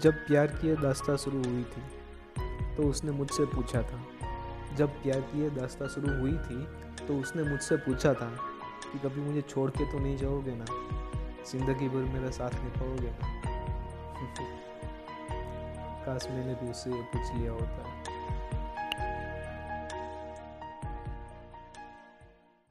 जब प्यार की दास्ता शुरू हुई थी तो उसने मुझसे पूछा था। जब प्यार की यह दास्ता शुरू हुई थी तो उसने मुझसे पूछा था कि कभी मुझे छोड़ के तो नहीं जाओगे ना? ज़िंदगी भर मेरा साथ निभाओगे ना? काश मैंने भी उससे ये पूछ लिया होता।